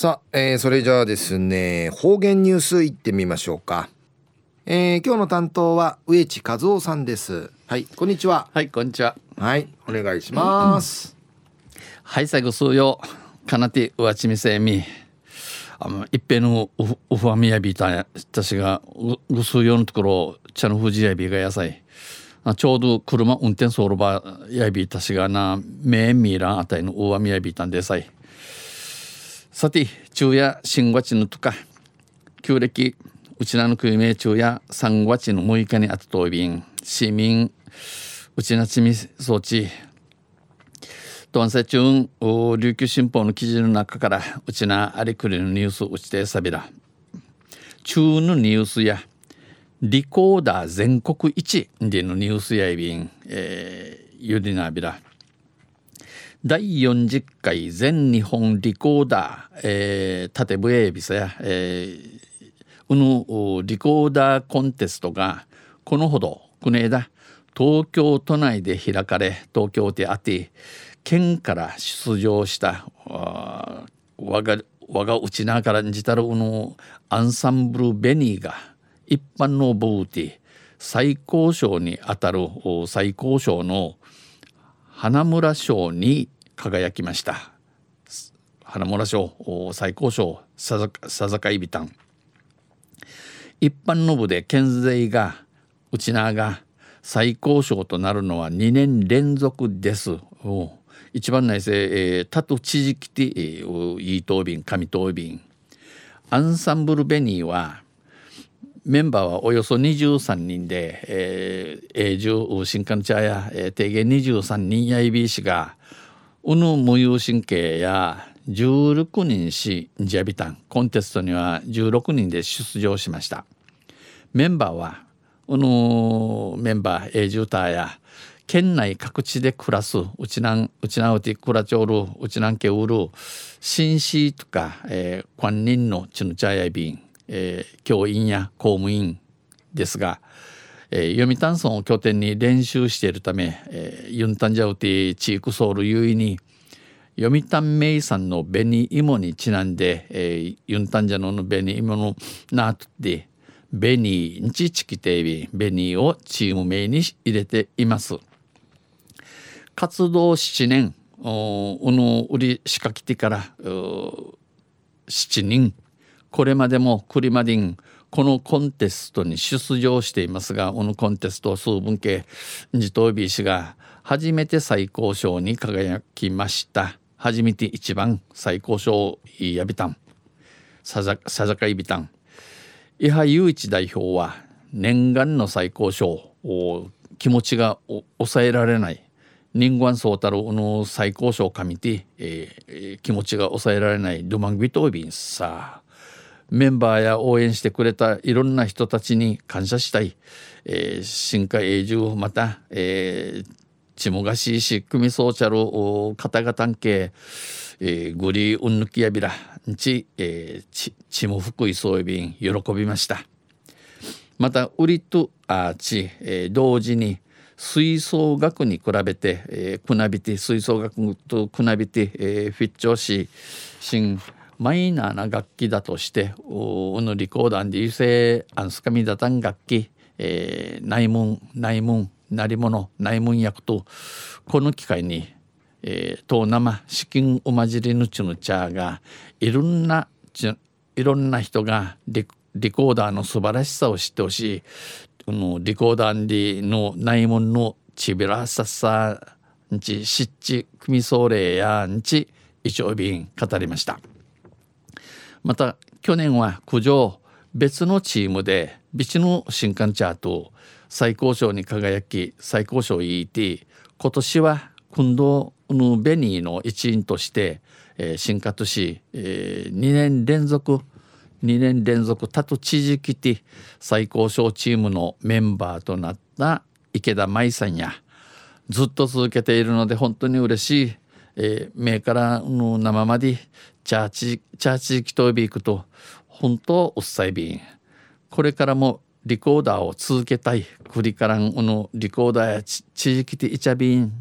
さあ、えー、それじゃあですね方言ニュースいってみましょうか、えー、今日の担当は植地和夫さんです。はいこんにちは。はいこんにちは。はいお願いします、はい最後数曜かなてうわちみせみ。あの一平のうふわみやびた私がぐ数曜のところ茶の富士やびが野菜。ちょうど車運転ソールバーやびたしがなめんみらんあたりのうわみやびたんでさいさて昼夜新月のとか旧暦うちなの国名中や3月の6日にあたといびん市民うちなちみ装置とんせ中琉球新報の記事の中からうちなありくりのニュースうちてさびら。中のニュースやリコーダー全国一でのニュースやいびん、えー、ゆりなびら。第40回全日本リコーダー、えー、縦笛エビサや、えー、リコーダーコンテストがこのほどくねえだ東京都内で開かれ東京であって県から出場した我が我がうちなからんじたるうのアンサンブルベニーが一般のブーティ最高賞にあたる最高賞の花村賞に輝きました。花村賞最高賞さざかいびたん。一般の部で県勢がうちなが最高賞となるのは2年連続です。一番内政、えー、タト知事きて、えー、いい答弁上答弁アンサンブルベニーはメンバーはおよそ23人で、えー、永住新幹茶や、えー、定芸23人やいびいしがうぬ無有神経や16人しジャビタンコンテストには16人で出場しました。メンバーはうぬメンバー永住ターや県内各地で暮らすうちなんうちなうてくらちょうるうちなんけうる紳士とか、えー、官人のちぬちゃやびん。えー、教員や公務員ですが、えー、読谷村を拠点に練習しているため、えー、ユンタンジャウティチークソウル優位に読谷名産の紅芋にちなんで、えー、ユンタンジャノの紅芋のナートで紅にちチキテビ紅をチーム名に入れています。活動7年おの売り仕掛けてから7人これまでもクリマディンこのコンテストに出場していますがこのコンテスト数分系ジトービー氏が初めて最高賞に輝きました。初めて一番最高賞やびたん。さざかいびたん。伊波雄一代表は念願の最高賞を気持ちが抑えられない。人間そうたるの最高賞をかみて、えー、気持ちが抑えられないドマンビトービン。さあメンバーや応援してくれたいろんな人たちに感謝したい、えー、新海永住また、えー、ちもがしいし組そうちゃる方々系、えー、グリーウンヌキヤビラんち、えー、ちちも福井そういびん喜びました。またウリとあち、えー、同時に吹奏楽に比べて、えー、くなびて吹奏楽とくなびて、えー、フィッチョし新マイナーな楽器だとしておのリコーダンで優勢アンスカミダタン楽器、えー、内門内門なり物内門役とこの機会に、えー、と生資金おまじりぬちぬちゃがいろんないろんな人がリリコーダーの素晴らしさを知ってほしいこのリコーダーの内門のちびらささんちしっち組総例やんち一応便語りました。また去年は苦情別のチームでビチの新刊チャート最高賞に輝き最高賞 ET 今年は今度のベニーの一員として、えー、新化都市、えー、2年連続2年連続他と知事きて最高賞チームのメンバーとなった池田舞さんやずっと続けているので本当に嬉しい、えー、目から生までチャーチチャーチキトビークと本当おっさいびんこれからもリコーダーを続けたい。クリカランのリコーダーや地域でイチャビン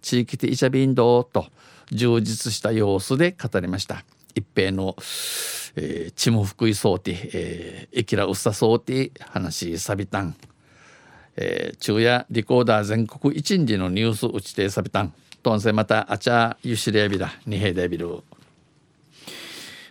地域でイチャビンどーと充実した様子で語りました。一平の「えー、チム福井総ティ、え、エキラウッサ総ティ話サビタン」えー、昼夜リコーダー全国一日のニュース打ちてサビタン」とんせまたあちゃゆしれやびだ。にへでびる。